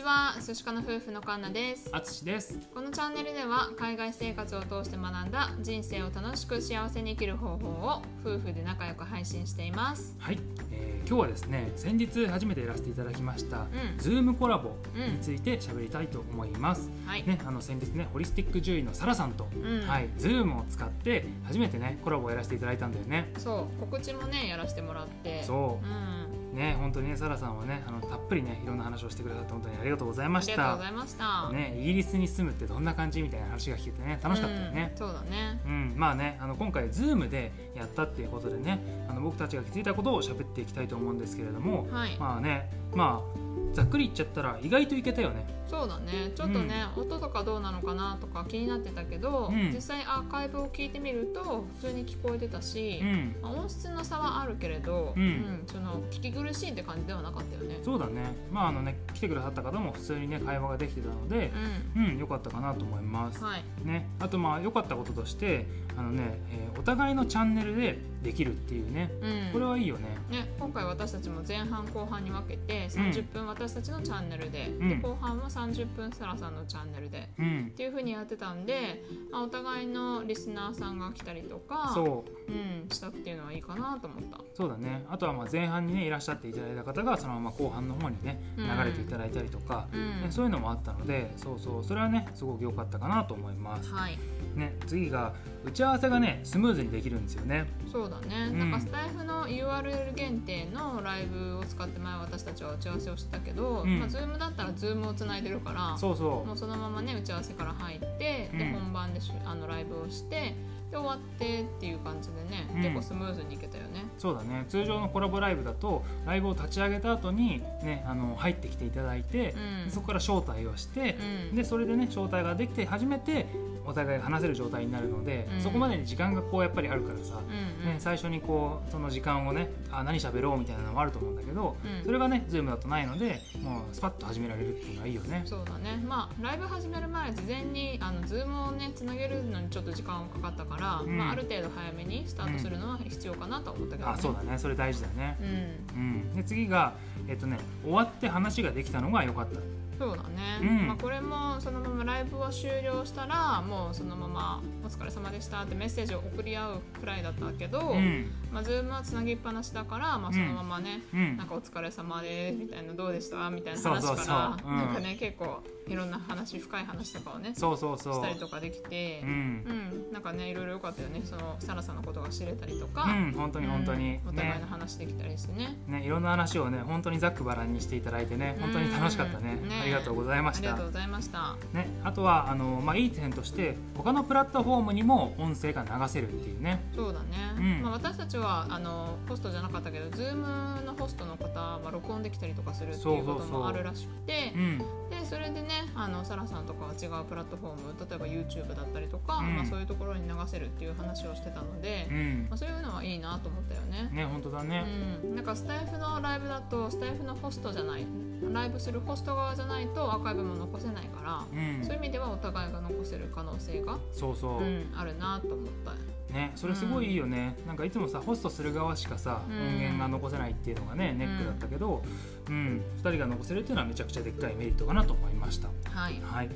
ちは寿司家の夫婦のカンナです。あつしです。このチャンネルでは海外生活を通して学んだ人生を楽しく幸せに生きる方法を夫婦で仲良く配信しています。はい、えー、今日はですね先日初めてやらせていただきました、ん。 Zoom コラボについて喋りたいと思います、はい、ね、あの先日ねホリスティック獣医のサラさんと、ん。はい、 Zoom を使って初めてねコラボをやらせていただいたんだよね。そう。告知もねやらせてもらって。そう。うんね本当にねサラさんはねあのたっぷりねいろんな話をしてくださって本当にありがとうございまありしたがとうございました。ねイギリスに住むってどんな感じみたいな話が聞けてね楽しかったよね。うん、そうだね。うん、まあねあの今回 Zoom でやったっていうことでねあの僕たちが気づいたことを喋っていきたいと思うんですけれども、はい。まあねまあざっくり言っちゃったら意外といけたよねそうだね。ちょっとね、音とかどうなのかなとか気になってたけど、うん。実際アーカイブを聞いてみると普通に聞こえてたし、うん。まあ音質の差はあるけれど、うん。その聞き苦しいって感じではなかったよね。そうだね。まああのね来てくださった方も普通にね会話ができてたのでううん良かったかなと思います。ん、はい、ね。あとまあ良かったこととしてあのね、えーお互いのチャンネルでできるっていうね。うん、これはいいよね。ね、今回私たちも前半後半に分けて30分私たちのチャンネルで,、ん。で後半は30分サラさんのチャンネルでうん。っていう風にやってたんで、まあ、お互いのリスナーさんが来たりとかそう。うん、したっていうのはいいかなと思った。そうだね。あとはまあ前半にねいらっしゃっていただいた方がそのまま後半の方にねうん。流れていただいたりとか、うん。ね、そういうのもあったのでそうそう。それはねすごく良かったかなと思います、はい。ね、次が打ち合わせがねスムーズにできるんですよね。そうだね、うん。なんかスタイフの URL 限定のライブを使って前私たちは打ち合わせをしてたけど、うん。まあ、Zoom だったら Zoom をつないでるからそうそもうそのままね打ち合わせから入って、でうん。本番でしゅあのライブをしてで終わってっていう感じでね、うん。結構スムーズにいけたよね。うそうだね。通常のコラボライブだとライブを立ち上げた後にねあの入ってきていただいて、うん。そこから招待をして、うん。でそれでね招待ができて初めてお互いが話せる状態になるので、うん。そこまでに時間がこうやっぱりあるからさ、うんうん。ね、最初にこうその時間をねあ何喋ろうみたいなのもあると思うんだけど、うん。それがね Zoom だとないのでもうスパッと始められるっていうのはいいよね。そうだね。まあライブ始める前事前にあの Zoom をねつなげるのにちょっと時間がかかったから、うんまあ、ある程度早めにスタートするのは必要かなと思ったけど、ね。あそうだね。それ大事だね。うん。うん、で次が、えっとね、終わって話ができたのが良かった。そうだね、うん。まあ、これもそのままライブを終了したらもうそのまま「お疲れ様でした」ってメッセージを送り合うくらいだったけど、うん。まあ、ズームはつなぎっぱなしだから、まあ、そのままね、うんなんか「お疲れ様です」みたいな「どうでした?」みたいな話からなんかね結構いろんな話深い話とかをねそうそうそう。したりとかできてう、ん。うん、なんかねいろいろ良かったよね。そのサラさんのことが知れたりとか、うん、本当に本当に、うんお互いね。の話できたりしてね。ねいろんな話をね本当にざっくばらんにしていただいてね本当に楽しかったね,、うん。ね。ありがとうございました。ありがとうございました。ね、あとはあの、まあ、いい点として他のプラットフォームにも音声が流せるっていうね。そうだね、うんまあ、私たちはあのホストじゃなかったけど Zoom のホストの方は録音できたりとかするっていうこともあるらしくてうん。でそれでねあのサラさんとかは違うプラットフォーム例えば YouTube だったりとか、うん。まあ、そういうところに流せるっていう話をしてたので、うん。まあ、そういうのはいいなと思ったよね。ね本当だね。うん、なんかスタイフのライブだとスタイフのホストじゃないライブするホスト側じゃないとアーカイブも残せないから、うん。そういう意味ではお互いが残せる可能性が、そうそう、うん、あるなと思った。ねそれすごいいいよね、なんかいつもさホストする側しかさ、うん。音源が残せないっていうのがねネックだったけど、うん2人が残せるっていうのはめちゃくちゃでっかいメリットかなと思いました。はい、はい。ね、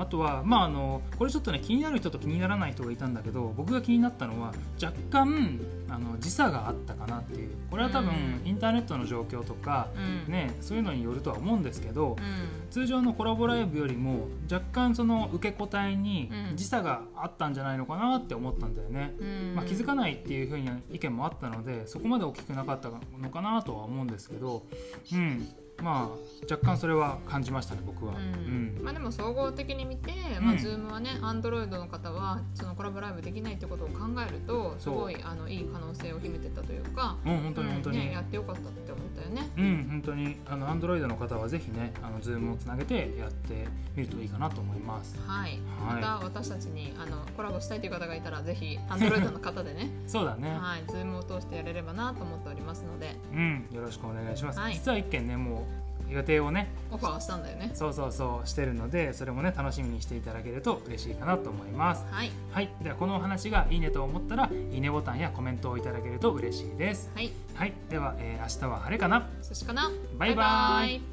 あとは、まあ、あのこれちょっとね気になる人と気にならない人がいたんだけど僕が気になったのは若干あの時差があったかなっていう。これは多分、うん。インターネットの状況とか、うん。ね、そういうのによるとは思うんですけど、うん。通常のコラボライブよりも若干その受け答えにうん。時差があったんじゃないのかなって思ったんだよね。うん。まあ、気づかないっていうふうな意見もあったのでそこまで大きくなかったのかなとは思うんですけど、うん、まあ若干それは感じましたね僕は。ううんんまあ、でも総合的に見て、まあ、うん Zoom はね Android の方はそのコラボライブできないってことを考えるとすごいあのいい可能性を秘めてたというかうん、本当に本当に、うんね、やってよかったって思ったよね。うん、本当にあの Android の方はぜひね、あの Zoom をつなげてやってみるといいかなと思います。はい、はいまた私たちにあのコラボしたいという方がいたらぜひ Android の方でね、そうだね。はい、Zoom を通してやれればなと思っておりますのでうん、よろしくお願いします。はい実は一件ね、もう予定をね、オファーしたんだよね。そうそうそうしてるので、それもね楽しみにしていただけると嬉しいかなと思います。はい、はい、ではこのお話がいいねと思ったらいいねボタンやコメントをいただけると嬉しいです。はい、はい、では、えー明日は晴れかな。そしかな。バイバイイ